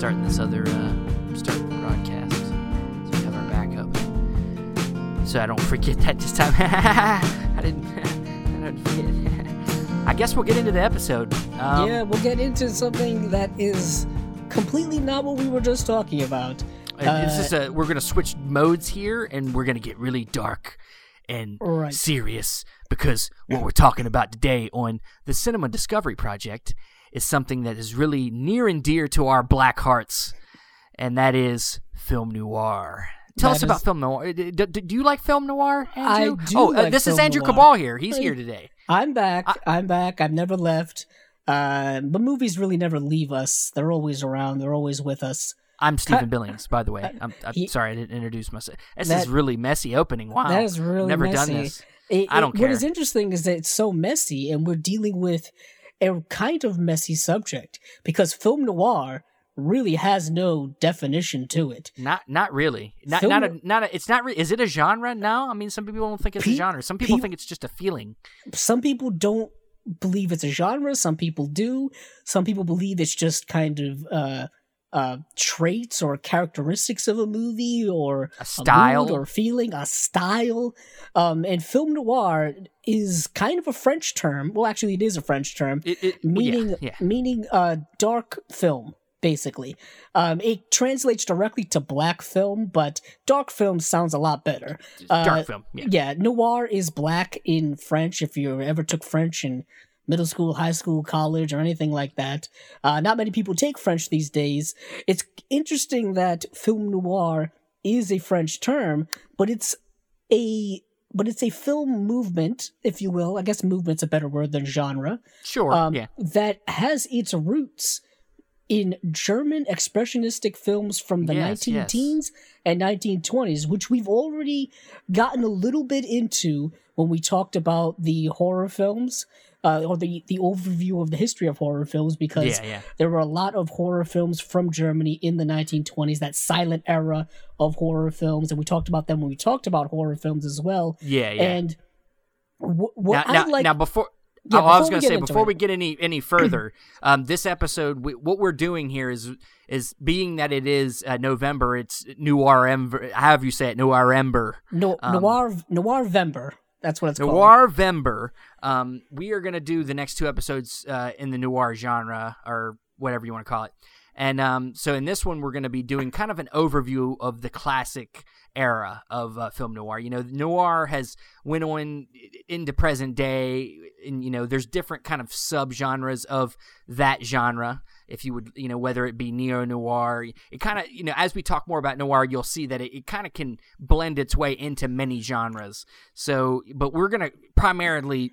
starting this other uh, the broadcast, so we have our backup. So I don't forget that this time. I didn't. I didn't forget. I guess we'll get into the episode. Um, yeah, we'll get into something that is completely not what we were just talking about. and this is a, we're gonna switch modes here, and we're gonna get really dark and Right. serious because what we're talking about today on the Cinema Discovery Project is something that is really near and dear to our black hearts, and that is film noir. Tell That us about is- film noir. D- d- do you like film noir, I do oh, uh, like this is Andrew noir. Cabal here. He's here today. I'm back. I, am back. I've never left. Uh, but movies really never leave us. They're always around. They're always with us. I'm Stephen Billings, by the way. I'm, I'm he- sorry I didn't introduce myself. This That- is really messy opening. Wow, That is really never messy. done this. It- I don't it- What is interesting is that it's so messy, and we're dealing with a kind of messy subject because film noir really has no definition to it. Not not really. Not Film- not a not a, it's not re- is it a genre? now? I mean some people don't think it's a genre. Some people pe- think it's just a feeling. Some people don't believe it's a genre. Some people do. Some people believe it's just kind of uh, uh, traits or characteristics of a movie or A style. mood or feeling, a style. Um, and film noir is kind of a French term. Well, actually, it is a French term. It, it, meaning yeah, yeah. meaning uh dark film basically um it translates directly to black film but dark film sounds a lot better uh, dark film. Yeah. yeah noir is black in french if you ever took french in middle school high school college or anything like that uh not many people take french these days it's interesting that film noir is a french term but it's a but it's a film movement if you will i guess movement's a better word than genre Sure. um, yeah. that has its roots in German expressionistic films from the Yes, 19 yes. teens and 1920s, which we've already gotten a little bit into when we talked about the horror films. Uh, or the, the overview of the history of horror films because Yeah, yeah. there were a lot of horror films from Germany in the 1920s, that silent era of horror films, and we talked about them when we talked about horror films as well. Yeah, yeah. And wh- what now, I now, like, now before Yeah, oh, I was going to say before it. we get any any further, um, this episode, we, what we're doing here is is being that it is uh, November, it's Noir Ember, have you say it, Noir Ember, no, um, noir noir Vember. That's what it's called. Noir Vember. Um, we are going to do the next two episodes uh, in the noir genre or whatever you want to call it. And um, so in this one, we're going to be doing kind of an overview of the classic era of uh, film noir. You know, noir has went on into present day, and you know, there's different kind of subgenres of that genre. If you would, you know, whether it be neo noir, it kind of, you know, as we talk more about noir, you'll see that it, it kind of can blend its way into many genres. So, but we're gonna primarily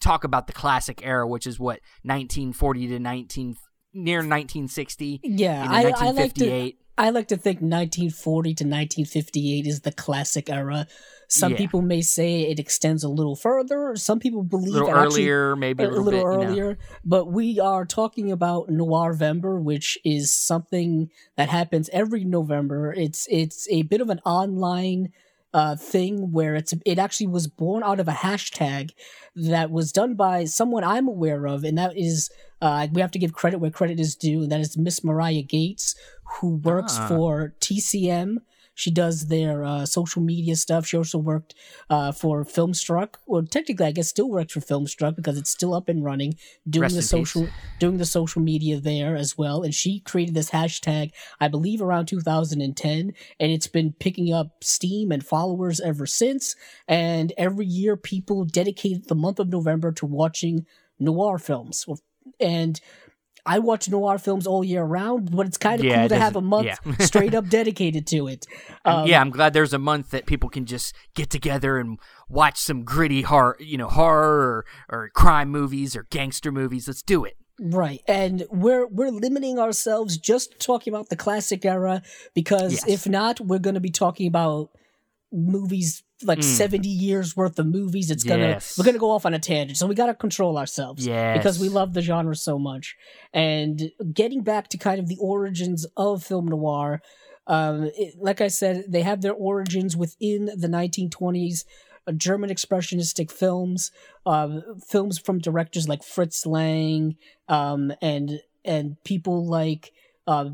talk about the classic era, which is what 1940 to 19 near 1960. Yeah, I, I like to I like to think 1940 to 1958 is the classic era. Some Yeah. people may say it extends a little further. Some people a believe little actually- earlier, maybe a a little, little, bit, you know. earlier, but we are talking about Noirvember, which is something that happens every November. It's it's a bit of an online uh, thing where it's it actually was born out of a hashtag that was done by someone I'm aware of, and that is uh, we have to give credit where credit is due, and that is Miss Marya Gates, who works Ah. for TCM. She does their uh, social media stuff. She also worked uh, for Filmstruck. Well, technically, I guess still works for Filmstruck because it's still up and running, doing Rest the in peace. social doing the social media there as well. And she created this hashtag, I believe, around 2010, and it's been picking up steam and followers ever since. And every year, people dedicate the month of November to watching noir films. And I watch noir films all year round, but it's kind of Yeah, cool to have a month yeah. straight up dedicated to it. Um, yeah, I'm glad there's a month that people can just get together and watch some gritty horror, you know, horror or, or crime movies or gangster movies. Let's do it. Right. And we're we're limiting ourselves just talking about the classic era because Yes. if not, we're going to be talking about movies like 70 years worth of movies. It's Mm. Yes. we're to go off on a tangent. So we got to control ourselves Yes. because we love the genre so much. And getting back to kind of the origins of film noir, um, it, like I said, they have their origins within the 1920s. uh, German expressionistic films, um, films from directors like Fritz Lang, um, and and people like uh,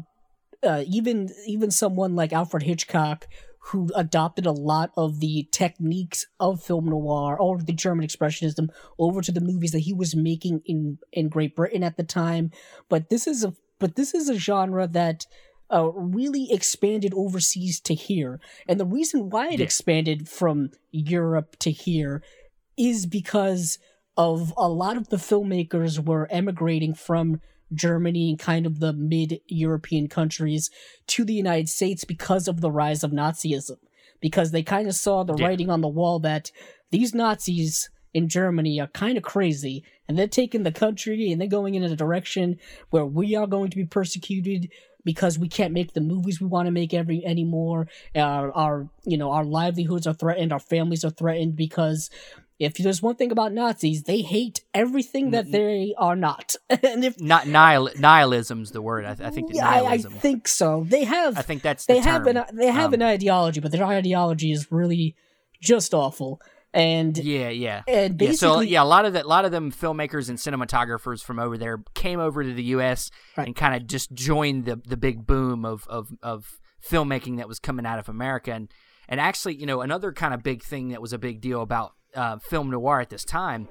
uh, even even someone like Alfred Hitchcock, who adopted a lot of the techniques of film noir or the German expressionism over to the movies that he was making in in Great Britain at the time. But this is a but this is a genre that uh, really expanded overseas to here, and the reason why it yeah. expanded from Europe to here is because of a lot of the filmmakers were emigrating from Germany and kind of the mid European countries to the United States because of the rise of Nazism. Because they kind of saw the yeah. writing on the wall that these Nazis in Germany are kind of crazy and they're taking the country and they're going in a direction where we are going to be persecuted because we can't make the movies we want to make every anymore. Our, our you know our livelihoods are threatened, our families are threatened because if there's one thing about Nazis, they hate everything that they are not. and if not nihil, nihilism's the word. I, th- I think yeah, nihilism. I, I, think so. They have. I think that's the they term. have an they have um, an ideology, but their ideology is really just awful. And yeah, yeah, and basically, yeah, so yeah, a lot of that, a lot of them filmmakers and cinematographers from over there came over to the U.S. Right. and kind of just joined the the big boom of of of filmmaking that was coming out of America and. And actually, you know, another kind of big thing that was a big deal about uh, film noir at this time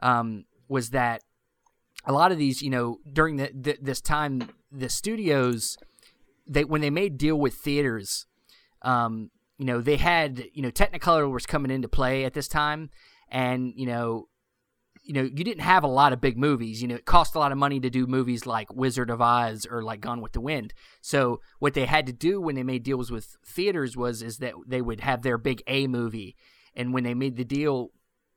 um, was that a lot of these, you know, during the, the, this time, the studios, they when they made deal with theaters, um, you know, they had, you know, Technicolor was coming into play at this time, and you know, you know, you didn't have a lot of big movies. You know, it cost a lot of money to do movies like Wizard of Oz or like Gone with the Wind. So what they had to do when they made deals with theaters was is that they would have their big A movie and when they made the deal,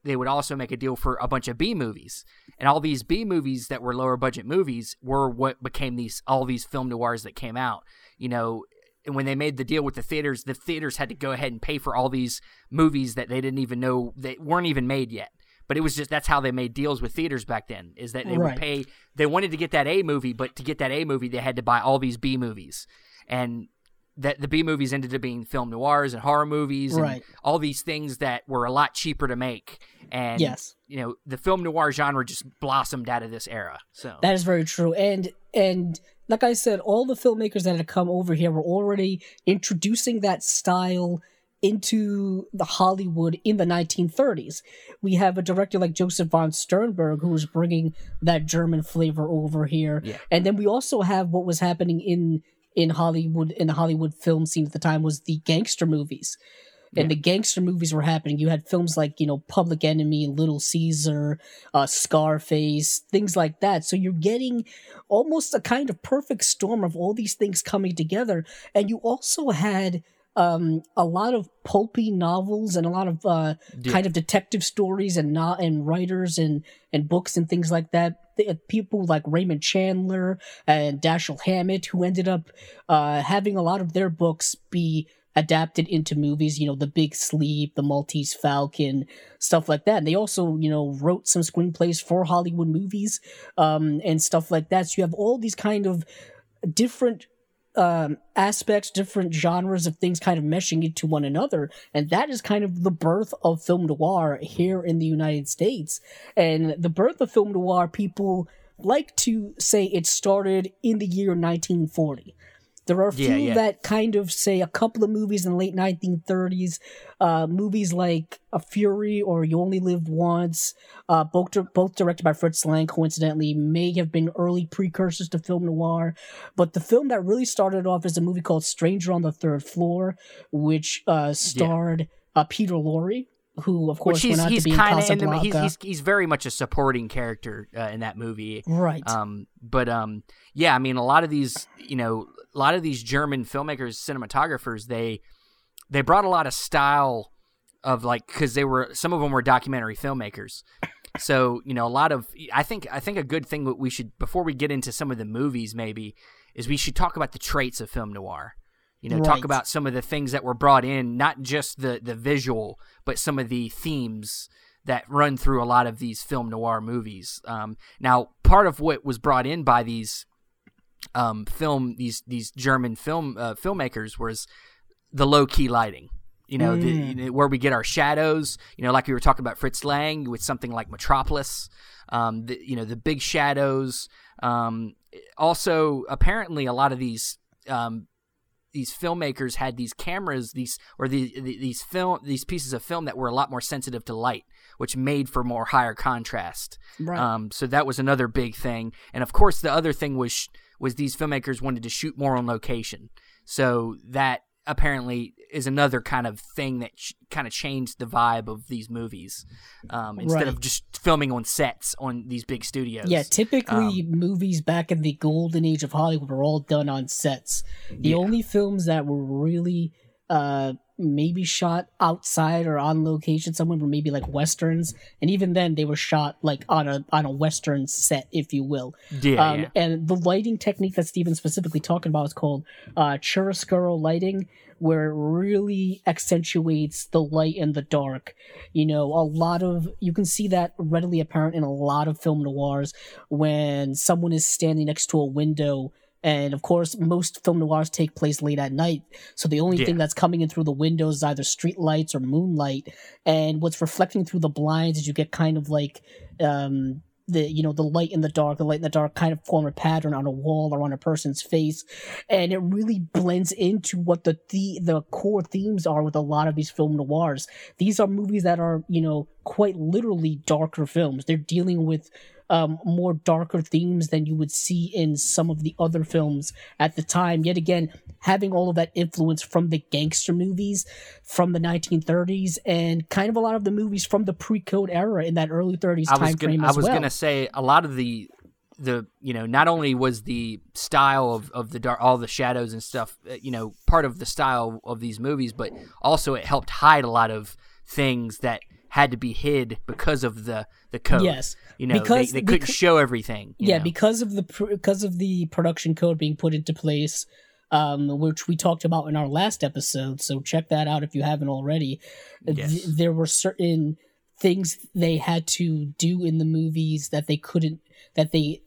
they would also make a deal for a bunch of B movies. And all these B movies that were lower budget movies were what became these all these film noirs that came out. You know, and when they made the deal with the theaters, the theaters had to go ahead and pay for all these movies that they didn't even know they weren't even made yet. But it was just that's how they made deals with theaters back then. Is that they right. would pay they wanted to get that A movie, but to get that A movie they had to buy all these B movies. And that the B movies ended up being film noirs and horror movies and right. all these things that were a lot cheaper to make. And yes, you know, the film noir genre just blossomed out of this era. So that is very true. And and like I said, all the filmmakers that had come over here were already introducing that style into the Hollywood in the 1930s. We have a director like Josef von Sternberg who was bringing that German flavor over here. Yeah. And then we also have what was happening in in Hollywood in the Hollywood film scene at the time was the gangster movies. And yeah. the gangster movies were happening. You had films like, you know, Public Enemy, Little Caesar, uh, Scarface, things like that. So you're getting almost a kind of perfect storm of all these things coming together. And you also had um, a lot of pulpy novels and a lot of uh, yeah. kind of detective stories and not and writers and and books and things like that. People like Raymond Chandler and Dashiell Hammett, who ended up uh, having a lot of their books be adapted into movies, you know, The Big Sleep, The Maltese Falcon, stuff like that. And they also, you know, wrote some screenplays for Hollywood movies um, and stuff like that. So you have all these kind of different um, aspects, different genres of things kind of meshing into one another. And that is kind of the birth of film noir here in the United States. And the birth of film noir, people like to say it started in the year 1940. There are a few yeah, yeah. that kind of say a couple of movies in the late 1930s, uh, movies like A Fury or You Only Live Once, uh, both, both directed by Fritz Lang, coincidentally, may have been early precursors to film noir. But the film that really started off is a movie called Stranger on the Third Floor, which uh, starred yeah. Uh, Peter Lorre, who of course went on to be in Casablanca. The, he's, he's, he's very much a supporting character uh, in that movie, right? Um, but um, yeah, I mean, a lot of these, you know, a lot of these German filmmakers, cinematographers, they they brought a lot of style of like because they were some of them were documentary filmmakers. So you know, a lot of I think I think a good thing that we should before we get into some of the movies maybe is we should talk about the traits of film noir. You know, right. talk about some of the things that were brought in, not just the the visual, but some of the themes that run through a lot of these film noir movies. Um, now, part of what was brought in by these um, film these these German film uh, filmmakers was the low key lighting. You know, mm. the, where we get our shadows. You know, like we were talking about Fritz Lang with something like Metropolis. Um, the, you know, the big shadows. Um, also, apparently, a lot of these um, these filmmakers had these cameras, these or the, the, these film these pieces of film that were a lot more sensitive to light, which made for more higher contrast. Right. Um, so that was another big thing, and of course the other thing was was these filmmakers wanted to shoot more on location. So that apparently is another kind of thing that ch- kind of changed the vibe of these movies um, instead of just filming on sets on these big studios. Yeah, typically Um, movies back in the golden age of Hollywood were all done on sets. The Yeah. only films that were really uh maybe shot outside or on location somewhere were maybe like westerns, and even then they were shot like on a on a western set, if you will. yeah, um, yeah. And the lighting technique that Steven's specifically talking about is called uh, chiaroscuro lighting, where it really accentuates the light and the dark. You know, a lot of you can see that readily apparent in a lot of film noirs when someone is standing next to a window. And of course, most film noirs take place late at night. So the only Yeah. thing that's coming in through the windows is either street lights or moonlight. And what's reflecting through the blinds is you get kind of like um, the you know the light in the dark the light in the dark kind of form a pattern on a wall or on a person's face and it really blends into what the the, the core themes are with a lot of these film noirs these are movies that are you know quite literally darker films they're dealing with um, more darker themes than you would see in some of the other films at the time. Yet again, having all of that influence from the gangster movies from the 1930s and kind of a lot of the movies from the pre-code era in that early 30s I was gonna, I was well. gonna say a lot of the the you know not only was the style of of the dark all the shadows and stuff uh, you know part of the style of these movies, but also it helped hide a lot of things that had to be hid because of the the code. Yes, you know because- they, they couldn't show everything. yeah, know. because of the pr- because of the production code being put into place, um, which we talked about in our last episode. So check that out if you haven't already. Th- Yes. there were certain things they had to do in the movies that they couldn't that they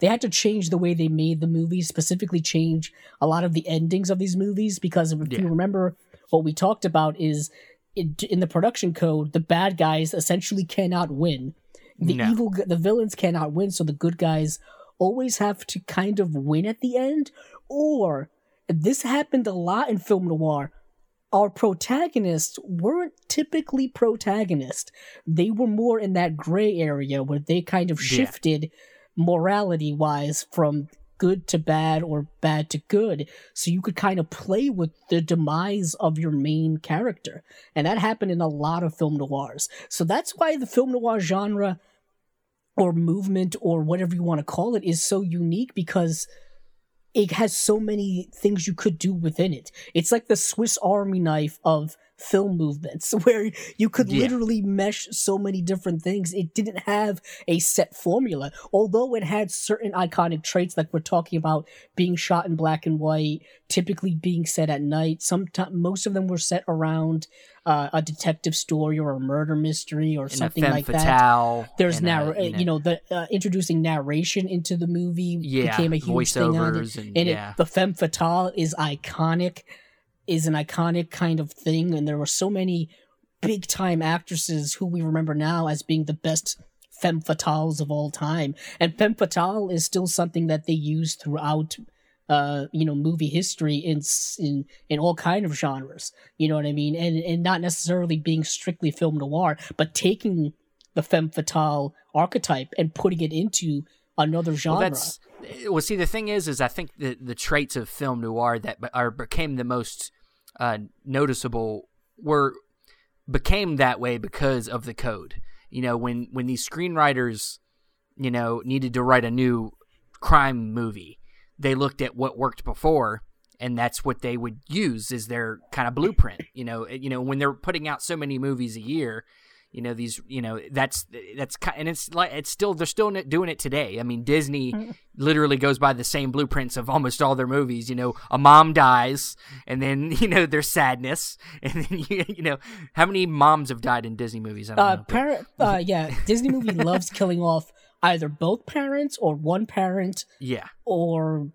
they had to change the way they made the movies specifically change a lot of the endings of these movies because if Yeah. you remember what we talked about is in, in the production code the bad guys essentially cannot win the No. evil the villains cannot win so the good guys always have to kind of win at the end or this happened a lot in film noir our protagonists weren't typically protagonists they were more in that gray area where they kind of Yeah. shifted morality wise from good to bad or bad to good. So you could kind of play with the demise of your main character. And that happened in a lot of film noirs. So that's why the film noir genre or movement or whatever you want to call it is so unique because it has so many things you could do within it. It's like the Swiss Army knife of film movements where you could Yeah. literally mesh so many different things. It didn't have a set formula, although it had certain iconic traits like we're talking about being shot in black and white, typically being set at night. Sometimes most of them were set around uh, a detective story or a murder mystery or and something like that there's now narr- uh, you know, the uh, introducing narration into the movie yeah, became a huge thing on it. and, And yeah, it, the femme fatale is iconic, is an iconic kind of thing, and there were so many big time actresses who we remember now as being the best femme fatales of all time. And femme fatale is still something that they use throughout uh you know movie history in in in all kind of genres. You know what i mean? And and not necessarily being strictly film noir but taking the femme fatale archetype and putting it into another genre. Well, well. See, the thing is, is I think the the traits of film noir that are became the most uh, noticeable were became that way because of the code. You know, when when these screenwriters, you know, needed to write a new crime movie, they looked at what worked before. And that's what they would use as their kind of blueprint. You know, you know when they're putting out so many movies a year, you know these you know that's that's and it's like it's still they're still doing it today. I mean disney literally goes by the same blueprints of almost all their movies you know a mom dies and then you know there's sadness and then you, you know how many moms have died in disney movies? I don't uh know parent uh yeah disney movie loves killing off either both parents or one parent yeah. or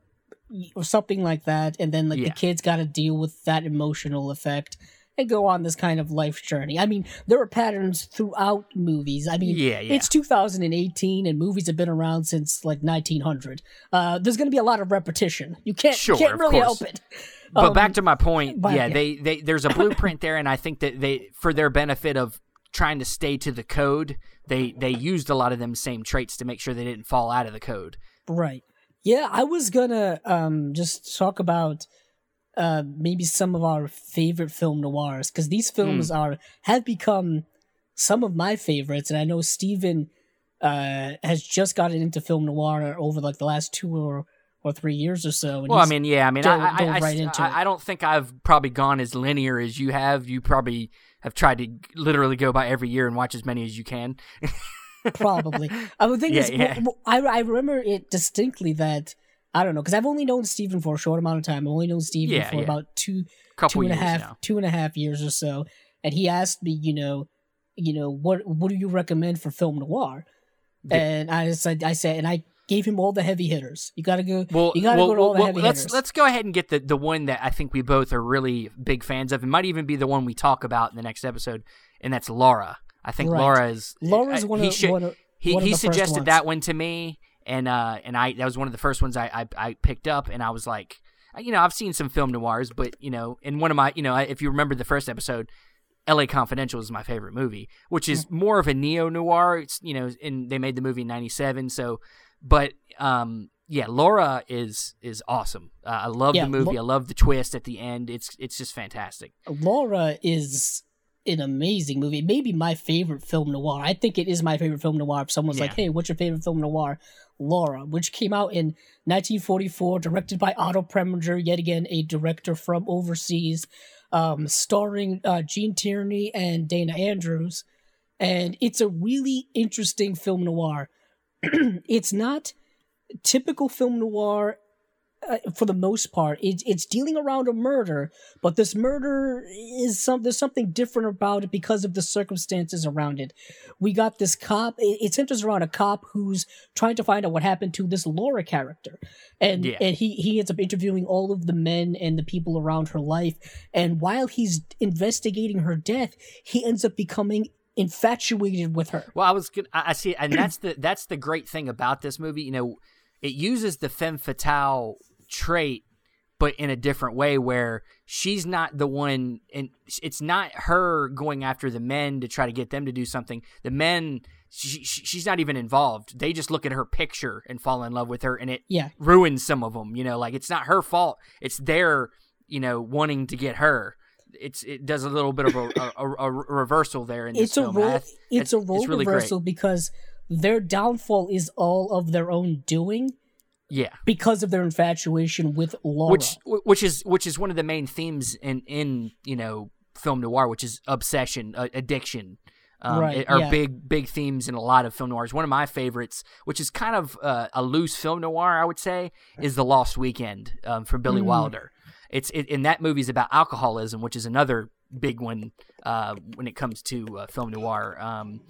or something like that and then like Yeah. the kids got to deal with that emotional effect and go on this kind of life journey. I mean, there are patterns throughout movies. I mean, Yeah, yeah. it's 2018 and movies have been around since like 1900. Uh, there's going to be a lot of repetition. You can't, Sure, can't really help it. But Um, back to my point, but- yeah, yeah. they, they there's a blueprint there, and I think that they, for their benefit of trying to stay to the code, they they used a lot of them same traits to make sure they didn't fall out of the code. Right. Yeah, I was gonna um just talk about uh maybe some of our favorite film noirs because these films are have become some of my favorites, and I know Steven uh has just gotten into film noir over like the last two or or three years or so. and Well, I mean, yeah, I mean, dove- I, I, dove I, right into I- it. I don't think I've probably gone as linear as you have. You probably have tried to literally go by every year and watch as many as you can. probably. Uh, the thing Yeah, is, yeah. w- w- I I remember it distinctly that I don't know because I've only known Stephen for a short amount of time. I've only known Stephen Yeah, for yeah. about two Couple two and a years half now. two and a half years or so and he asked me you know you know what what do you recommend for film noir Yeah. and i said i said and i gave him all the heavy hitters you gotta go Well, you gotta well, go to all the well, heavy let's hitters let's go ahead and get the the one that I think we both are really big fans of. It might even be the one we talk about in the next episode, and that's Laura. I think Right. Laura is one he of, should- one of he one he suggested that one to me, and uh and I that was one of the first ones I I, I picked up, and I was like, you know, I've seen some film noirs, but you know, in one of my you know, if you remember the first episode. L.A. Confidential is my favorite movie, which is more of a neo noir. It's you know, and they made the movie in '97, so. But um, yeah, Laura is is awesome. Uh, I love Yeah, the movie. Lo- I love the twist at the end. It's it's just fantastic. laura is an amazing movie maybe my favorite film noir i think it is my favorite film noir if someone's like hey what's your favorite film noir laura which came out in 1944 directed by otto preminger yet again a director from overseas um, starring uh, Gene Tierney and Dana Andrews, and it's a really interesting film noir. it's not typical film noir uh, for the most part. It's it's dealing around a murder, but this murder is some there's something different about it because of the circumstances around it. We got this cop. It, it centers around a cop who's trying to find out what happened to this Laura character, and Yeah. and he he ends up interviewing all of the men and the people around her life. And while he's investigating her death, he ends up becoming infatuated with her. Well, I was gonna, I I see, and that's the that's the great thing about this movie. You know, it uses the femme fatale trait, but in a different way, where she's not the one, and it's not her going after the men to try to get them to do something. The men, she, she- she's not even involved. They just look at her picture and fall in love with her, and it Yeah. ruins some of them. You know, like it's not her fault. It's their, you know, wanting to get her. It's it does a little bit of a, a, a, a reversal there in this it's a film. role it's a role really great. reversal because their downfall is all of their own doing Yeah, because of their infatuation with Laura. which which is which is one of the main themes in in you know film noir, which is obsession, uh, addiction. Um, Right, are yeah. big big themes in a lot of film noirs. One of my favorites, which is kind of uh, a loose film noir, I would say, is The Lost Weekend um, from Billy Mm. Wilder. It's it, and that movie's about alcoholism, which is another big one uh, when it comes to uh, film noir. Um,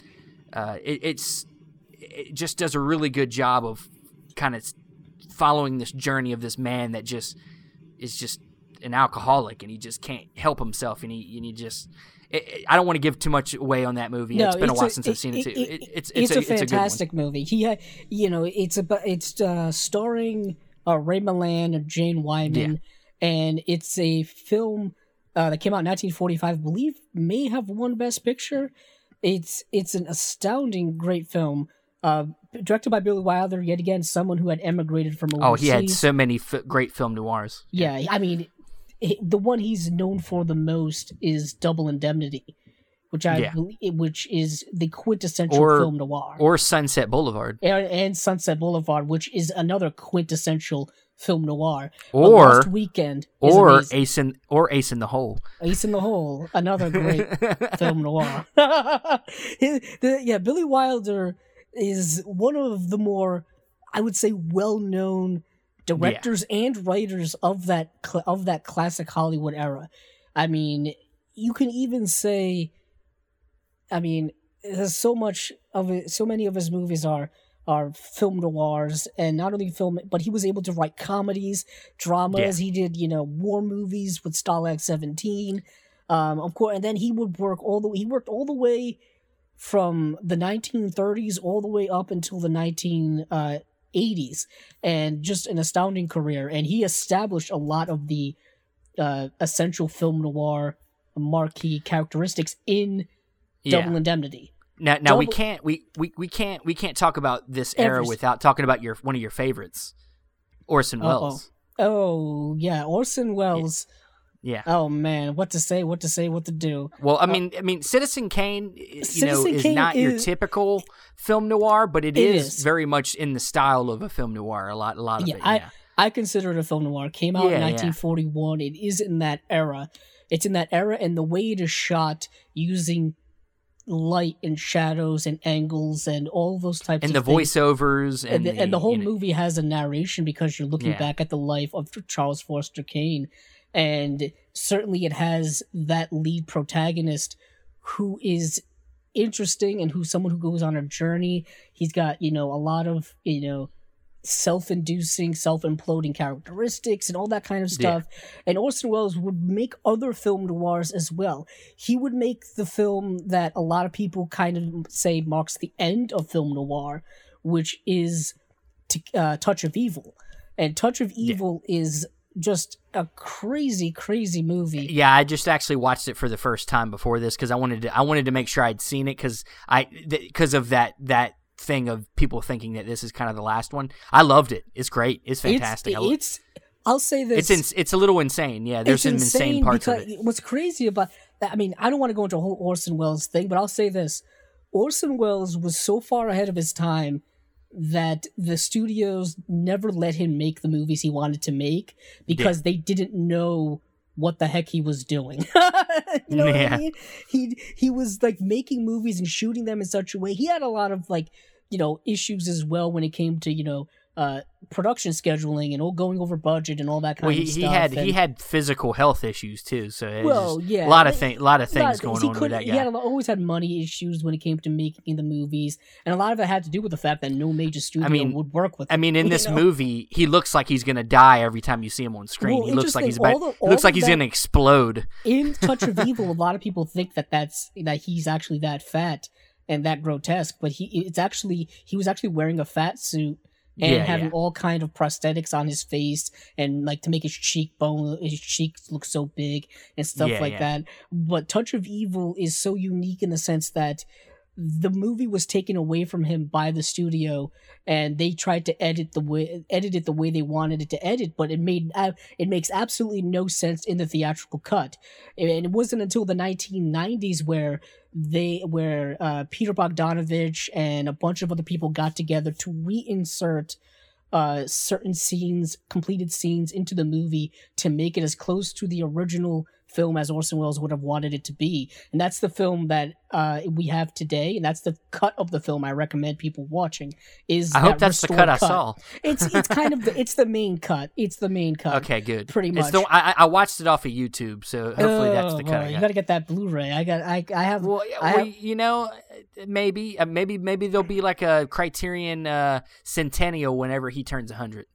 uh, it, it's it just does a really good job of kind of following this journey of this man that just is just an alcoholic and he just can't help himself and he and he just it, it- I don't want to give too much away on that movie. No, it's been a it's while since I've seen it, too. it- It- it's it's, it's, a one. fantastic movie. He, you know, it's about it's uh, starring uh, Ray Milland and Jane Wyman, and it's a film uh, that came out in 1945. I believe may have won Best Picture. It's it's an astounding, great film. Directed by Billy Wilder, yet again, someone who had emigrated from overseas. Oh, he had so many f- great film noirs. Yeah, I mean, it, the one he's known for the most is Double Indemnity, which I Yeah. believe, which is the quintessential Or- film noir, Or Sunset Boulevard. and, and Sunset Boulevard, which is another quintessential film noir. Or Lost Weekend, is or amazing. Ace in or Ace in the Hole. Ace in the Hole, another great film noir. Yeah, Billy Wilder is one of the more, I would say, well-known directors and writers of that cl- of that classic Hollywood era. I mean, you can even say, I mean, there's so much of it. So many of his movies are are film noirs, and not only film, but he was able to write comedies, dramas. He did, you know, war movies with Stalag Seventeen. Um, of course, and then he would work all the he worked all the way from the 1930s all the way up until the 1980s, and just an astounding career. And he established a lot of the uh, essential film noir marquee characteristics in Yeah. Double Indemnity. Now, now we can't we, we we can't we can't talk about this era Every- without talking about your one of your favorites, Orson Uh-oh. Welles. Oh yeah, Orson Welles. Yeah. Oh man, what to say? What to say? What to do? Well, I mean, I mean, Citizen Kane, you know, Uh, is Kane not your typical film noir, but It is, is. very much in the style of a film noir. A lot, a lot of Yeah, it. I- Yeah. I consider it a film noir. It came out Yeah, in yeah. 1941. It is in that era. It's in that era, and the way it is shot using light and shadows and angles and all those types and of the things. voiceovers and, and the, and the whole know- movie has a narration because you're looking Yeah. back at the life of Charles Foster Kane, and certainly it has that lead protagonist who is interesting and who's someone who goes on a journey. He's got you know a lot of you know self-inducing, self-imploding characteristics and all that kind of Yeah. stuff. And Orson Welles would make other film noirs as well. He would make the film that a lot of people kind of say marks the end of film noir, which is uh, Touch of Evil. And Touch of Yeah. Evil is just a crazy, crazy movie. Yeah, I just actually watched it for the first time before this because I wanted to. I wanted to make sure I'd seen it because I because of that that thing of people thinking that this is kind of the last one. I loved it. It's great. It's fantastic. It's, it's I'll say this. it's ins- it's a little insane. Yeah, there's some insane, parts of it. what's crazy about that, I mean, I don't want to go into a whole Orson Welles thing, but I'll say this. Orson Welles was so far ahead of his time that the studios never let him make the movies he wanted to make because they didn't know what the heck he was doing. you know what Yeah. I mean? He he was like making movies and shooting them in such a way. He had a lot of like, you know, issues as well when it came to, you know, uh production scheduling and all going over budget and all that kind Well, he, of he stuff. had he had physical health issues too, so well, yeah, a lot of a lot of things going. He on with that He had always had money issues when it came to making the movies, and a lot of it had to do with the fact that no major studio mean- would work with. Him, I mean, in this know? interesting he looks like he's gonna die every time you see him on screen. Well, he looks like he's about, the- he looks like he's gonna explode. in Touch of Evil, a lot of people think that that's that he's actually that fat and that grotesque, but he it's actually he was actually wearing a fat suit and Yeah, having yeah. all kind of prosthetics on his face and like to make his cheekbone his cheeks look so big and stuff Yeah, like that. But Touch of Evil is so unique in the sense that the movie was taken away from him by the studio and they tried to edit the way edit it the way they wanted it to edit but it made uh, it makes absolutely no sense in the theatrical cut. And it wasn't until the 1990s where they where uh, Peter Bogdanovich and a bunch of other people got together to reinsert uh, certain scenes, completed scenes into the movie to make it as close to the original film as Orson Welles would have wanted it to be. And that's the film that uh, we have today, and that's the cut of the film I recommend people watching. Is I hope that's the restored cut I saw. It's it's kind of the, it's the main cut. It's the main cut. Okay, good. pretty It's the, much. I, I watched it off of YouTube, so hopefully that's the Oh, cut. boy, I you got. gotta get that Blu-ray. I got. I. I have. Well, I well, have- you know, maybe, uh, maybe, maybe there'll be like a Criterion uh, centennial whenever he turns hundred.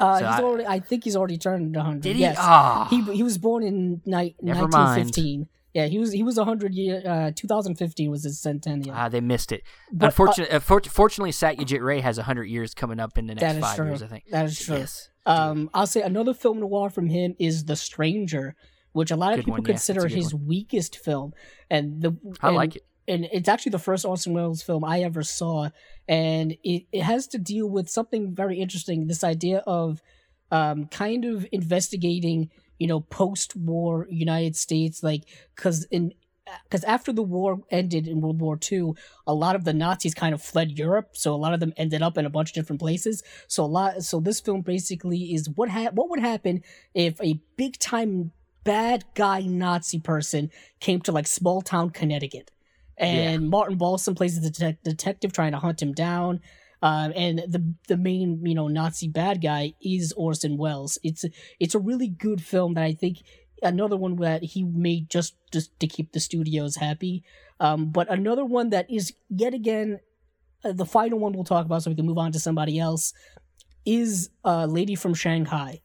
Uh, so he's I- already. I think he's already turned 100. Did he? Yes. Ah, He he was born in ni- Never mind. 1915. Yeah, he was he was 100 year. Uh, 2015 was his centennial. ah, they missed it. But, uh, Unfortunately, uh, for- fortunately, Satyajit Ray has hundred years coming up in the next that is five true. years. I think. That is true. Yes. Um, I'll say another film noir from him is The Stranger, which a lot of Good people one, yeah, consider good his weakest film, and the I and- like it. and it's actually the first Orson Welles film I ever saw, and it, it has to deal with something very interesting. This idea of um, kind of investigating, you know, post-war United States, like because in because after the war ended in World War II, a lot of the Nazis kind of fled Europe, so a lot of them ended up in a bunch of different places. So a lot, so this film basically is what ha- what would happen if a big time bad guy Nazi person came to like small town Connecticut, and Martin Balsam plays the detec- detective trying to hunt him down. Um, and the the main you know Nazi bad guy is Orson Welles. It's it's a really good film that I think another one that he made just just to keep the studios happy. Um, but another one that is yet again uh, the final one we'll talk about, so we can move on to somebody else. Is uh, Lady from Shanghai.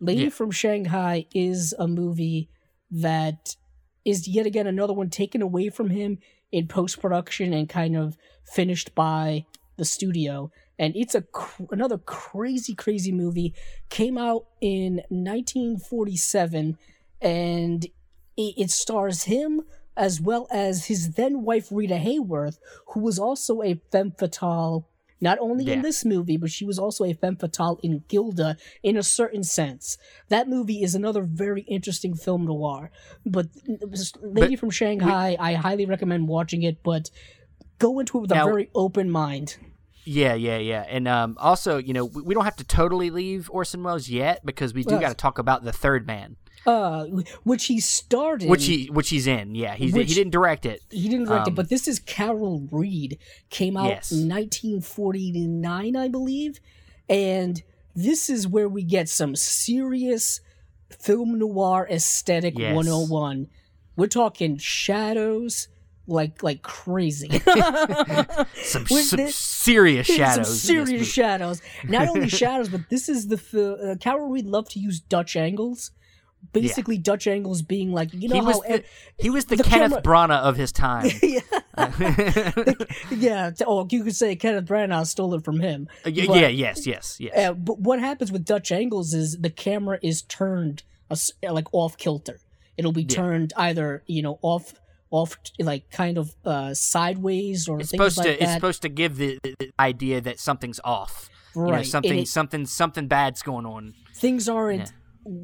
Lady Yeah. from Shanghai is a movie that is yet again another one taken away from him in post production and kind of finished by the studio. And it's a cr- another crazy, crazy movie. Came out in 1947, and it, it stars him as well as his then wife Rita Hayworth, who was also a femme fatale not only Yeah. in this movie, but she was also a femme fatale in Gilda in a certain sense. That movie is another very interesting film noir. But Lady But from Shanghai, I highly recommend watching it, but go into it with Now- a very open mind. Yeah, yeah, yeah. And um, also, you know, we, we don't have to totally leave Orson Welles yet because we do Yes. got to talk about the Third Man, Uh, which he started. which he which he's in. Yeah, he's Which- he didn't direct it. He didn't direct Um, it, but this is Carol Reed. Came out Yes. in 1949, I believe. And this is where we get some serious film noir aesthetic Yes. 101. We're talking shadows like like crazy. Some, some this- serious shadows. this serious shadows. Not only shadows, but this is the uh, Carol Reed loved to use Dutch angles. Basically, Dutch angles being like you know he how was e- the, he was the, the Kenneth camera- Branagh of his time. yeah. yeah, oh, you could say Kenneth Branagh stole it from him. Y- But- yeah, yes, yes, yes. Uh, but what happens with Dutch angles is the camera is turned s like off kilter. It'll be Yeah. turned either you know off off like kind of uh, sideways or it's things supposed like to that. it's supposed to give the, the, the idea that something's off. You know, right. something it- something something bad's going on. things aren't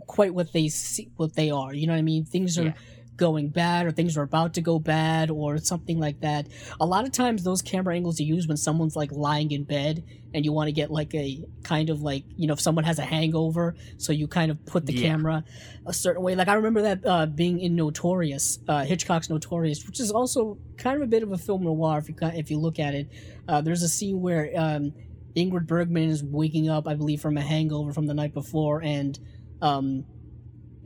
quite what they see, what they are. You know what I mean? Things are Yeah. going bad, or things are about to go bad, or something like that. A lot of times, those camera angles you use when someone's like lying in bed, and you want to get like a kind of like you know if someone has a hangover, so you kind of put the Yeah. camera a certain way. Like I remember that uh, being in Notorious, uh, Hitchcock's Notorious, which is also kind of a bit of a film noir if you if you look at it. Uh, there's a scene where um, Ingrid Bergman is waking up, I believe, from a hangover from the night before, and um,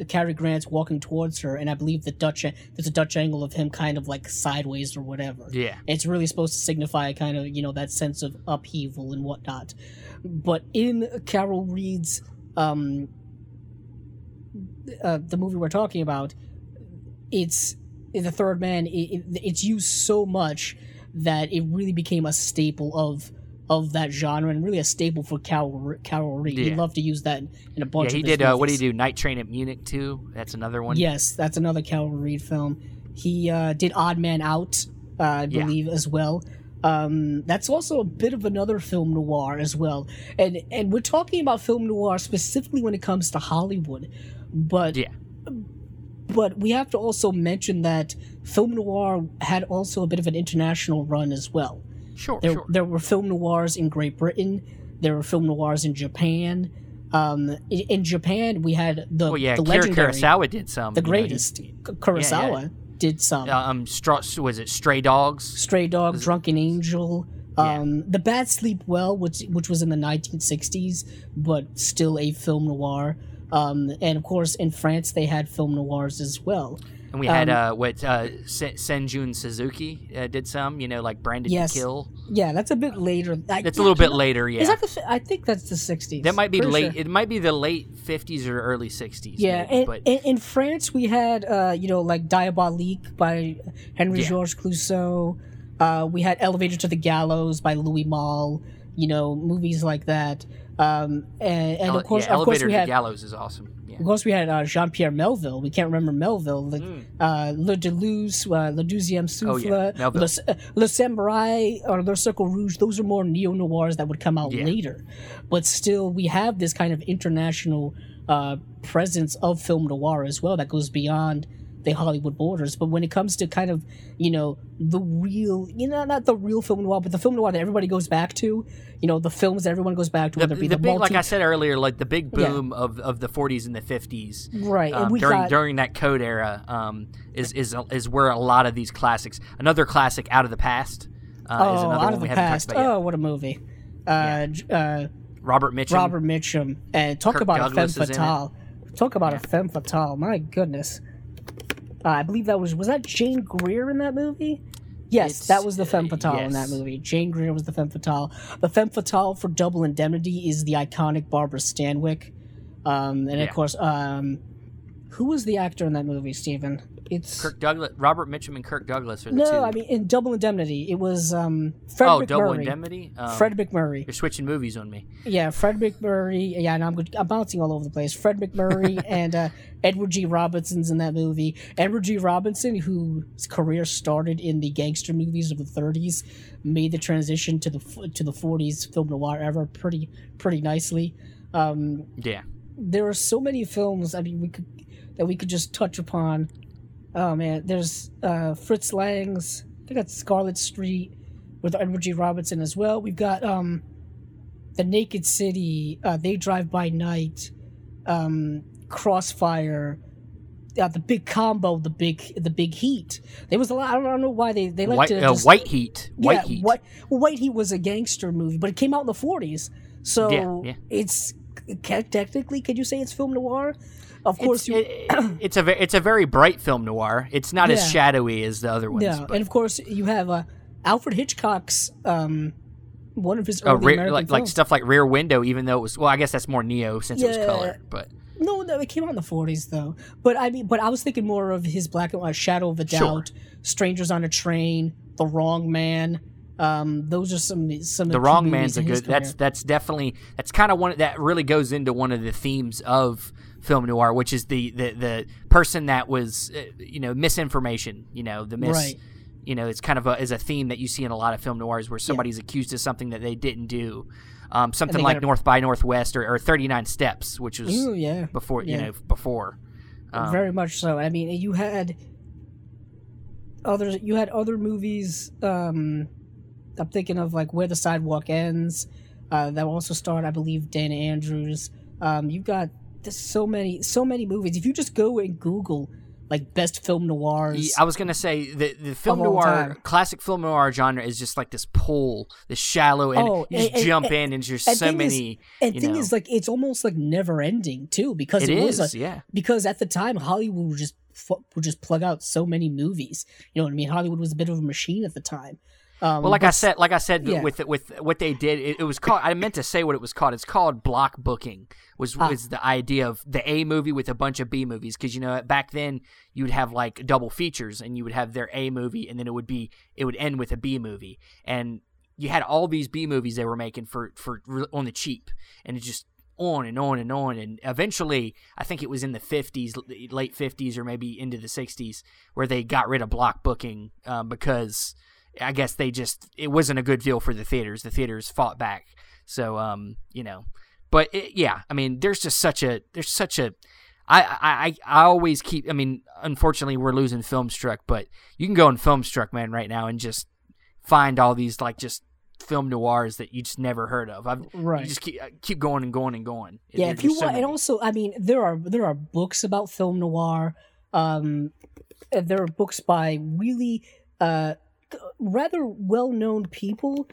Cary Grant's walking towards her, and I believe the Dutch there's a Dutch angle of him kind of like sideways or whatever. Yeah. It's really supposed to signify kind of you know that sense of upheaval and whatnot. But in Carol Reed's um, uh, the movie we're talking about, it's the Third Man. It, it, it's used so much that it really became a staple of of that genre and really a staple for Carol Carol Reed. He loved to use that in a bunch. Yeah, he of did. Uh, what did he do? Night Train at Munich too. That's another one. Yes, that's another Carol Reed film. He uh, did Odd Man Out, uh, I Yeah. believe, as well. Um, that's also a bit of another film noir as well. And and we're talking about film noir specifically when it comes to Hollywood, but Yeah. but we have to also mention that film noir had also a bit of an international run as well. Sure. There, sure. there were film noirs in Great Britain. There were film noirs in Japan. Um, in, in Japan, we had the Well, yeah. the legendary, Kurosawa did some. the you know, he- greatest. K- Kurosawa did some. uh, um, Stra- was it Stray Dogs? Stray Dog, Drunken Angel, Yeah. um, The Bad Sleep Well, which which was in the 1960s, but still a film noir. Um, and of course, in France, they had film noirs as well. And we had Um, uh, what uh, Seijun Suzuki uh, did some. You know, like Branded Yes. to Kill. Yeah, that's a bit later. I, That's a little bit later. Yeah. Is that the? I think that's the 60s. that might be late. sure. It might be the late fifties or early sixties. Yeah, maybe, and, but in, in France we had uh, you know like Diabolique by Henry Yeah. Georges Clouzot. Uh, we had Elevator to the Gallows by Louis Malle. You know movies like that. Um, and, and of course, yeah, of course Elevator we had Gallows is awesome. Yeah. of course we had uh, Jean Pierre Melville. We can't remember Melville. The, Mm. uh, Le Deleuze, uh, Le Deuxième Oh, Souffle, yeah, Melville. Le, Le Samurai, or Le Cercle Rouge. Those are more neo noirs that would come out Yeah. later. But still, we have this kind of international uh, presence of film noir as well that goes beyond the Hollywood borders. But when it comes to kind of, you know, the real, you know, not the real film noir, but the film noir that everybody goes back to, you know, the films that everyone goes back to, The, whether it be the the, big, multi- like I said earlier, like the big Yeah. boom of, of the 40s and the 50s right? um, and during got, during that code era um, is is is where a lot of these classics. Another classic, Out of the Past, uh, oh, is another out one of we the haven't past. Oh, what a movie! Uh, j- uh, Robert Mitchum. Robert Mitchum, and talk Kirk about Douglas a femme fatale. Talk about a femme fatale. My goodness. Uh, I believe that was was that Jane Greer in that movie. Yes, It's- that was the femme uh, fatale in that movie. Jane Greer was the femme fatale. The femme fatale for Double Indemnity is the iconic Barbara Stanwyck, um, and Yeah. of course, um, who was the actor in that movie? Stephen, It's Kirk Douglas, Robert Mitchum, and Kirk Douglas are the no, two. I mean in Double Indemnity, it was um Fred oh, MacMurray. Double Indemnity. Um, Fred MacMurray. You're switching movies on me. Yeah, Fred MacMurray. Yeah, and I'm good- I'm bouncing all over the place. Fred MacMurray and uh, Edward G. Robinson's in that movie. Edward G. Robinson, whose career started in the gangster movies of the 30s, made the transition to the to the 40s film noir ever pretty pretty nicely. Um, Yeah. there are so many films. I mean, we could that we could just touch upon. Oh man, there's uh, Fritz Lang's. They got Scarlet Street with Edward G. Robinson as well. We've got um, the Naked City. Uh, they Drive by Night. Um, Crossfire. Uh, the big combo, the big the big heat. There was a lot. I don't, I don't know why they they like White, to uh, just, White Heat. White yeah, Heat. White, well, White Heat was a gangster movie, but it came out in the 40s. So Yeah, yeah. it's technically, could you say it's film noir? Of course, It's, you, it- it's a it's a very bright film noir. It's not Yeah. as shadowy as the other ones. yeah, but- and of course you have uh, Alfred Hitchcock's um, one of his uh, early re- American like like stuff like Rear Window, even though it was well, I guess that's more neo since it was Yeah. color. But No, no, it came out in the 40s though. But I mean, but I was thinking more of his black and white Shadow of a Sure. Doubt, Strangers on a Train, The Wrong Man. Um, those are some some of the key Wrong Man's a good. That's that's definitely that's kind of one that really goes into one of the themes of film noir, which is the the the person that was uh, you know misinformation. You know the mis. Right. You know, it's kind of a, is a theme that you see in a lot of film noirs where somebody's accused of something that they didn't do. Um, something like North by Northwest or, or Thirty Nine Steps, which was Ooh, yeah. before you know before. Um, very much so. I mean, you had other you had other movies. Um, I'm thinking of like Where the Sidewalk Ends. Uh, that also starred, I believe, Dana Andrews. Um, you've got there's so many so many movies. If you just go and Google like best film noirs, I was gonna say the the film noir time. classic film noir genre is just like this pool, this shallow, and Oh, you just and- and- jump and- in, and there's so thing is- many. and thing know. is like it's almost like never ending too because It it, was is, a, yeah. because at the time Hollywood would just would just plug out so many movies. You know what I mean? Hollywood was a bit of a machine at the time. Um, Well, like I said, like I said, yeah. with with what they did, it, it was called. I meant to say what it was called. It's called block booking. Was Ah. was the idea of the A movie with a bunch of B movies? Because you know back then you'd have like double features, and you would have their A movie, and then it would be it would end with a B movie, and you had all these B movies they were making for for on the cheap, and it just on and on and on and eventually i think it was in the 50s late 50s or maybe into the 60s where they got rid of block booking um, because I guess they just it wasn't a good deal for the theaters. The theaters fought back. So um, you know, but it, yeah, I mean, there's just such a there's such a I, I I I always keep. I mean, unfortunately, we're losing Filmstruck, but you can go on Filmstruck, man, right now and just find all these like just film noirs that you just never heard of. I've, Right. You just keep keep going and going and going. yeah, There- if you there's so want, and also, I mean, there are there are books about film noir. Um, there are books by really uh, rather well known people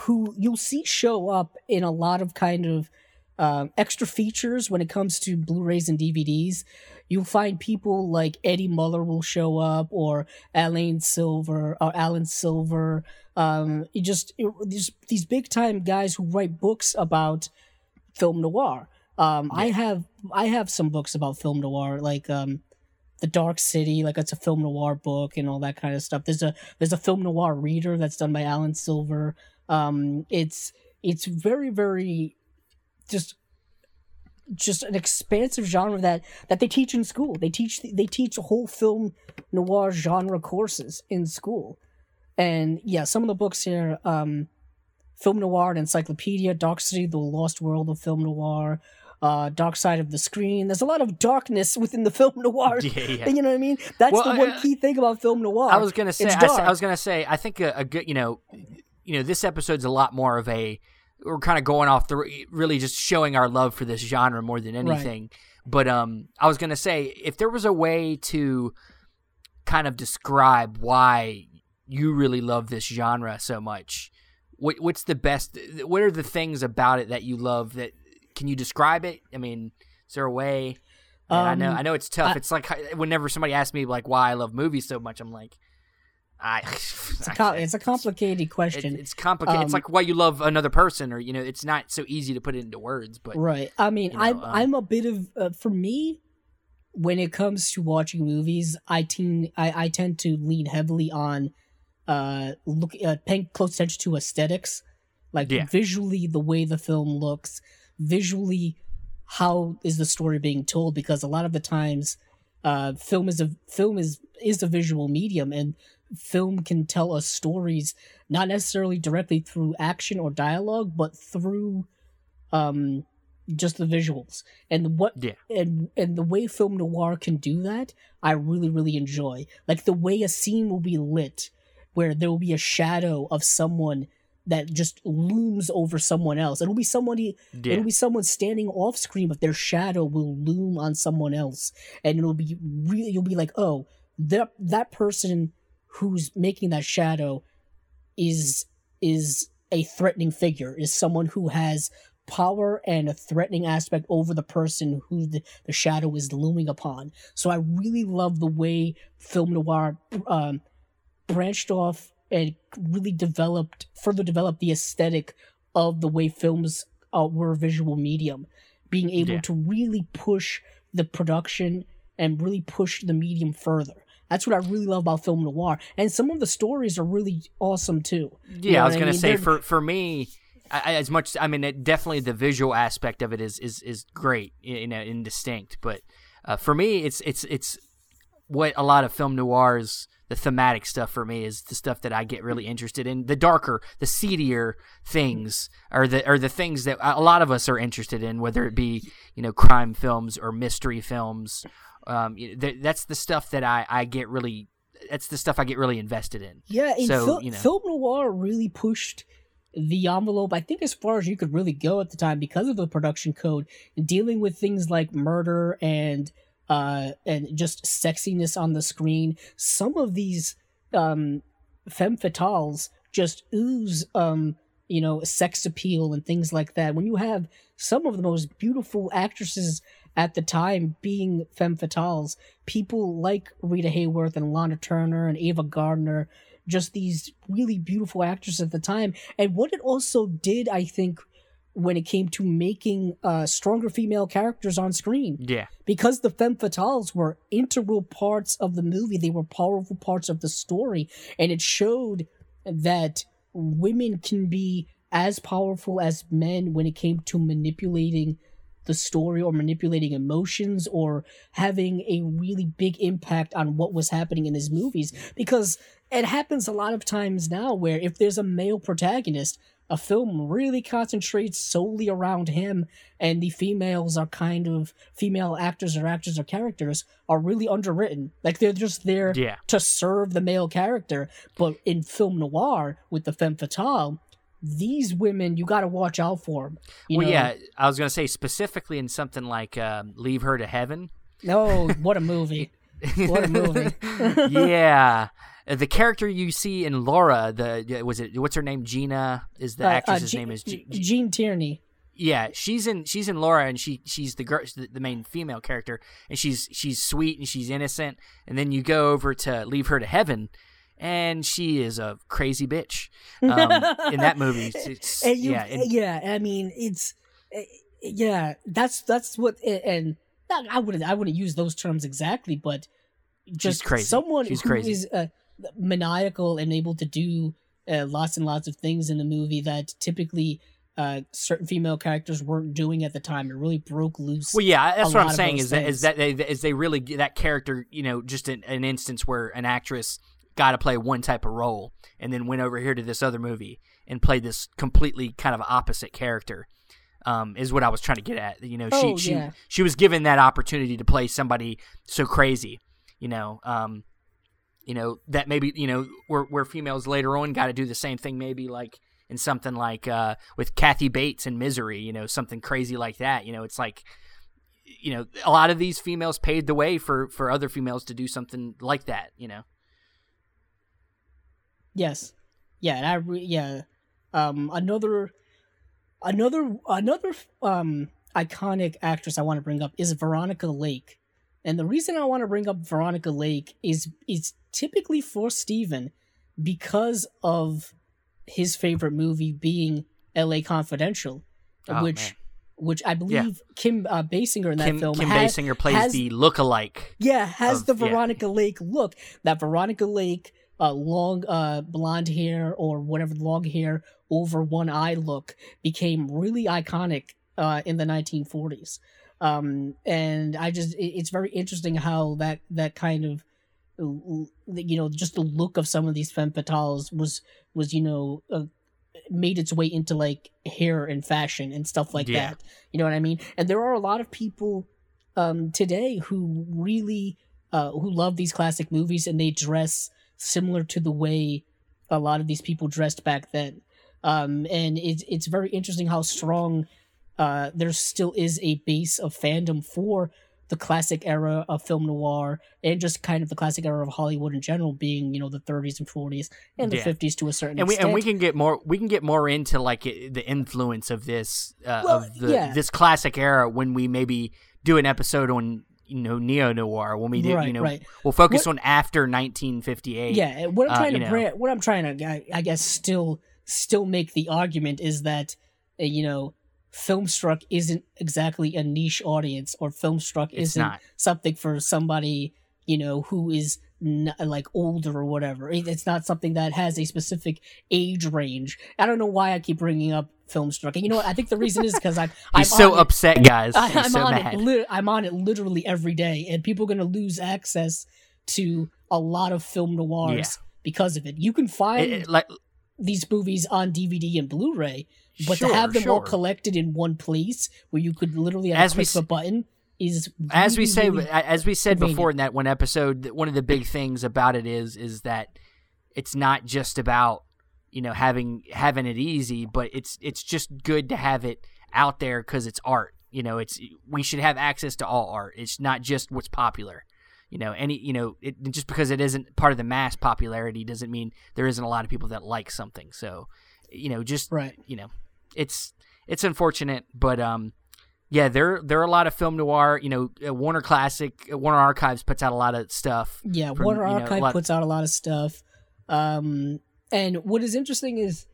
who you'll see show up in a lot of kind of um, extra features when it comes to Blu-rays and DVDs. You'll find people like Eddie Muller will show up, or Alan Silver, or Alan Silver. Um, you just it, these these big time guys who write books about film noir. Um, I have I have some books about film noir, like um, the Dark City, like it's a film noir book and all that kind of stuff. There's a there's a film noir reader that's done by Alan Silver. Um, it's it's very very just just an expansive genre that that they teach in school. They teach they teach whole film noir genre courses in school. And yeah, some of the books here, um, Film Noir and Encyclopedia, Dark City, The Lost World of Film Noir, uh, Dark Side of the Screen. There's a lot of darkness within the film noir. Yeah, yeah. You know what I mean? That's Well, the one uh, key thing about film noir. I was gonna say, I. I was gonna say, I think a, a good, you know, you know, this episode's a lot more of a. We're kind of going off the really just showing our love for this genre more than anything. But um, I was gonna say, if there was a way to kind of describe why you really love this genre so much, what what's the best? What are the things about it that you love? That can you describe it? I mean, is there a way? And I know, Um, I know it's tough. I- it's like whenever somebody asks me like why I love movies so much, I'm like, I. it's, a com- it's a complicated question. It, it's complicated. it's Um, like why you love another person, or you know, it's not so easy to put it into words. But Right. I mean, you know, I'm um, I'm a bit of uh, for me. when it comes to watching movies, I tend I, I tend to lean heavily on uh look uh, paying close attention to aesthetics, like Yeah. visually the way the film looks, visually how is the story being told? Because a lot of the times uh film is a film is is a visual medium and film can tell us stories not necessarily directly through action or dialogue but through um just the visuals. And what Yeah. and and the way film noir can do that i really really enjoy. Like the way a scene will be lit where there will be a shadow of someone that just looms over someone else. It'll be somebody Yeah. it'll be someone standing off screen but their shadow will loom on someone else. And it'll be really you'll be like oh that that person who's making that shadow is is a threatening figure is someone who has power and a threatening aspect over the person who the, the shadow is looming upon. So i really love the way film noir um, branched off and really developed further developed the aesthetic of the way films uh, were a visual medium being able Yeah. to really push the production and really push the medium further that's what i really love about film noir and some of the stories are really awesome too Yeah, know I was gonna mean? say They're- for for me, I, I- as much I mean, it, definitely the visual aspect of it is is is great, you know, and distinct. But uh, for me, it's it's it's what a lot of film noirs. The thematic stuff for me is the stuff that I get really interested in. The darker, the seedier things are the are the things that a lot of us are interested in, whether it be you know crime films or mystery films. Um, you know, th- that's the stuff that I I get really. That's the stuff I get really invested in. Yeah, and So, fil- you know. film noir really pushed the envelope. I think as far as you could really go at the time because of the production code, dealing with things like murder and uh and just sexiness on the screen. Some of these um femme fatales just ooze um you know sex appeal and things like that. When you have some of the most beautiful actresses at the time being femme fatales, people like Rita Hayworth and Lana Turner and Ava Gardner, just these really beautiful actresses at the time. And what it also did, I think, when it came to making uh, stronger female characters on screen, Yeah, because the femme fatales were integral parts of the movie, they were powerful parts of the story, and it showed that women can be as powerful as men when it came to manipulating the story or manipulating emotions or having a really big impact on what was happening in these movies. Because it happens a lot of times now where if there's a male protagonist a film really concentrates solely around him and the females are kind of female actors or actors or characters are really underwritten like they're just there yeah. to serve the male character. But in film noir with the femme fatale, these women you got to watch out for. 'em, You well, know? yeah, I was gonna say specifically in something like um, "Leave Her to Heaven." No, what a movie! What a movie. yeah, the character you see in Laura, the was it? What's her name? Gina is the Uh, uh, actress's name is. G- Gene Tierney. yeah, she's in she's in Laura, and she she's the girl, the, main female character, and she's she's sweet and she's innocent, and then you go over to Leave Her to Heaven. And she is a crazy bitch um, in that movie. It's- And you, yeah, and- yeah. I mean, it's eh, yeah. That's that's what and I wouldn't I wouldn't use those terms exactly, but just crazy. someone She's who crazy. is uh, maniacal and able to do uh, lots and lots of things in a movie that typically uh, certain female characters weren't doing at the time. It really broke loose. Well, yeah, that's what I'm saying. Is that is that they is they really that character? You know, just an, an instance where an actress got to play one type of role, and then went over here to this other movie and played this completely kind of opposite character. Um, is what I was trying to get at. You know, she Oh, she yeah. she was given that opportunity to play somebody so crazy. You know, um, you know that maybe you know where where females later on got to do the same thing. Maybe like in something like uh, with Kathy Bates in Misery. You know, something crazy like that. You know, it's like you know a lot of these females paved the way for for other females to do something like that. You know. Yes. Yeah, and I re- yeah. Um another another another um iconic actress I want to bring up is Veronica Lake. And the reason I want to bring up Veronica Lake is is typically for Steven because of his favorite movie being LA Confidential, Oh, which man. which I believe Kim uh, Basinger in that Kim, film Kim has, Basinger plays has- the look-alike. yeah has of- the yeah. Veronica Lake look. That Veronica Lake uh, long uh, blonde hair or whatever long hair over one eye look became really iconic uh, in the 1940s. Um, and I just it, it's very interesting how that that kind of you know just the look of some of these femme fatales was was you know uh, made its way into like hair and fashion and stuff like Yeah. that. You know what i mean? And there are a lot of people um today who really uh who love these classic movies and they dress similar to the way a lot of these people dressed back then. Um and it's it's very interesting how strong uh there still is a base of fandom for the classic era of film noir and just kind of the classic era of Hollywood in general being, you know, the 30s and 40s and the Yeah. 50s to a certain and we extent. and we can get more we can get more into like the influence of this uh, Well, of the yeah. this classic era when we maybe do an episode on you know neo noir when we do Right, you know right. we'll focus What- on after 1958 yeah, what I'm uh, trying you to bring, what I'm trying to, I, I guess, still still make the argument is that, uh, you know, Filmstruck isn't exactly a niche audience, or Filmstruck It's isn't not. something for somebody, you know, who is n- like older or whatever. It's not something that has a specific age range. I don't know why I keep bringing up Filmstruck, and you know what? I think the reason is because I'm I'm so it- upset guys I, I'm, so on mad it. Lit- I'm on it literally every day, and people are gonna lose access to a lot of film noirs Yeah. because of it. You can find It- it- like these movies on DVD and Blu-ray, but Sure, to have them all collected in one place where you could literally As we click of button is as we say really- as we said convenient. before in that one episode one of the big things about it is is that it's not just about you know having having it easy but it's it's just good to have it out there because it's art. You know it's we should have access to all art. It's not just what's popular you know any you know it just because it isn't part of the mass popularity doesn't mean there isn't a lot of people that like something so you know just right. you know, it's it's unfortunate, but um, yeah, there there are a lot of film noir. You know, uh, Warner Classic, uh, Warner Archives puts out a lot of stuff. Yeah, from, Warner you know, Archive lot- puts out a lot of stuff. Um, and what is interesting is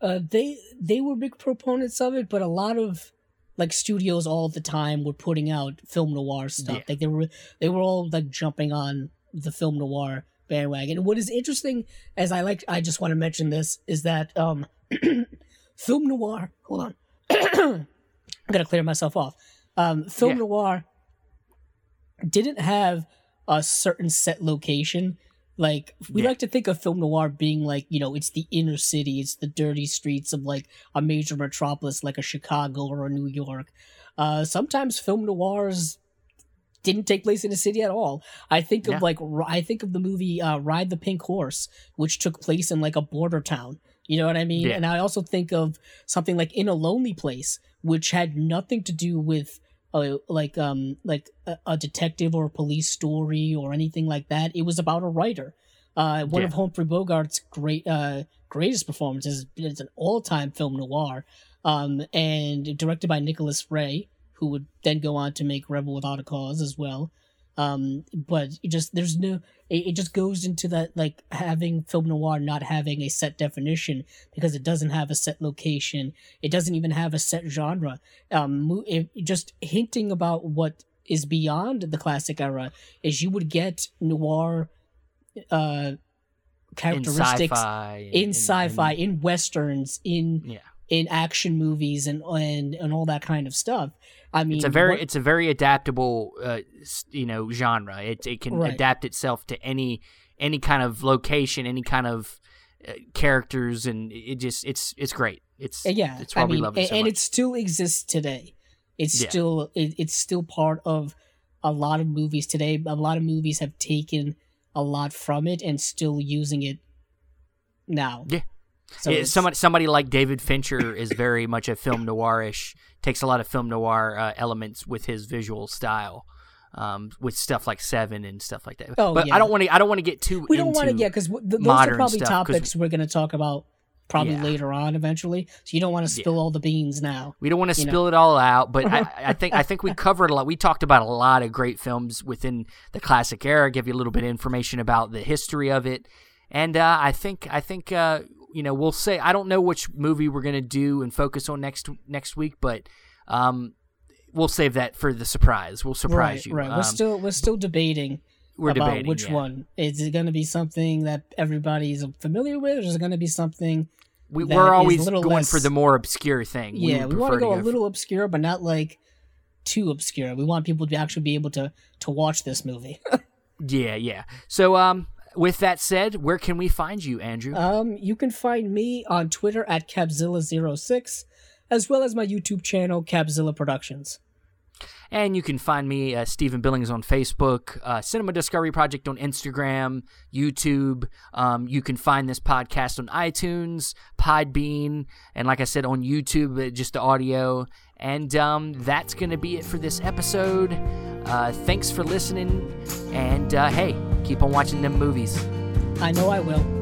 uh, they they were big proponents of it, but a lot of like studios all the time were putting out film noir stuff. Yeah. Like they were they were all like jumping on the film noir bandwagon. And what is interesting, as I like, I just want to mention this, is that um, film noir. Hold on, I gotta clear myself off. Um, film Yeah. noir didn't have a certain set location. Like we Yeah. like to think of film noir being like you know it's the inner city, it's the dirty streets of like a major metropolis like a Chicago or a New York. Uh, sometimes film noirs didn't take place in a city at all. I think of Yeah. like I think of the movie uh, Ride the Pink Horse, which took place in like a border town. You know what I mean? Yeah. And I also think of something like In a Lonely Place, which had nothing to do with uh, like um like a, a detective or a police story or anything like that. It was about a writer. Uh, one Yeah. of Humphrey Bogart's great uh greatest performances. It's an all time film noir. Um, and directed by Nicholas Ray, who would then go on to make Rebel Without a Cause as well. Um, but it just there's no it, it just goes into that like having film noir not having a set definition because it doesn't have a set location. It doesn't even have a set genre. Um, it, just hinting about what is beyond the classic era is you would get noir uh in characteristics sci-fi, and- in sci-fi, and- in westerns, in yeah, in action movies, and and and all that kind of stuff. I mean, it's a very what- it's a very adaptable uh you know genre. It it can Right. adapt itself to any any kind of location, any kind of uh, characters, and it just it's it's great. It's Uh, yeah, it's why I we mean, love it and, so and much. it still exists today. It's Yeah. still it, it's still part of a lot of movies today. A lot of movies have taken a lot from it and still using it now. Yeah. So Yeah, somebody somebody like David Fincher is very much a film noirish. Takes a lot of film noir uh, elements with his visual style, um, with stuff like Seven and stuff like that. Oh, but yeah. I don't want to. I don't want to get too. we don't want to, yeah, because th- those are probably stuff, topics we're going to talk about probably Yeah. later on eventually. So you don't want to spill all the beans now. We don't want to you know. spill it all out, but I, I think I think we covered a lot. We talked about a lot of great films within the classic era. Give you a little bit of information about the history of it, and uh, I think I think uh, you know we'll say I don't know which movie we're gonna do and focus on next next week, but Um, we'll save that for the surprise. We'll surprise right, you. Right. Um, we're still we're still debating we're about debating which yeah. one. Is it going to be something that everybody's familiar with, or is it going to be something? We, that we're is a always going less- for the more obscure thing. yeah, we, would want to prefer go a little obscure, but not like too obscure. We want people to actually be able to to watch this movie. Yeah, yeah. So, um, with that said, where can we find you, Andrew? um, you can find me on Twitter at Capzilla06, as well as my YouTube channel Capzilla Productions. And you can find me, uh, Steven Billings, on Facebook, uh, Cinema Discovery Project on Instagram, YouTube. Um, you can find this podcast on iTunes, Podbean, and like I said, on YouTube, uh, just the audio. And um, that's going to be it for this episode. Uh, thanks for listening. And uh, hey, keep on watching them movies. I know I will.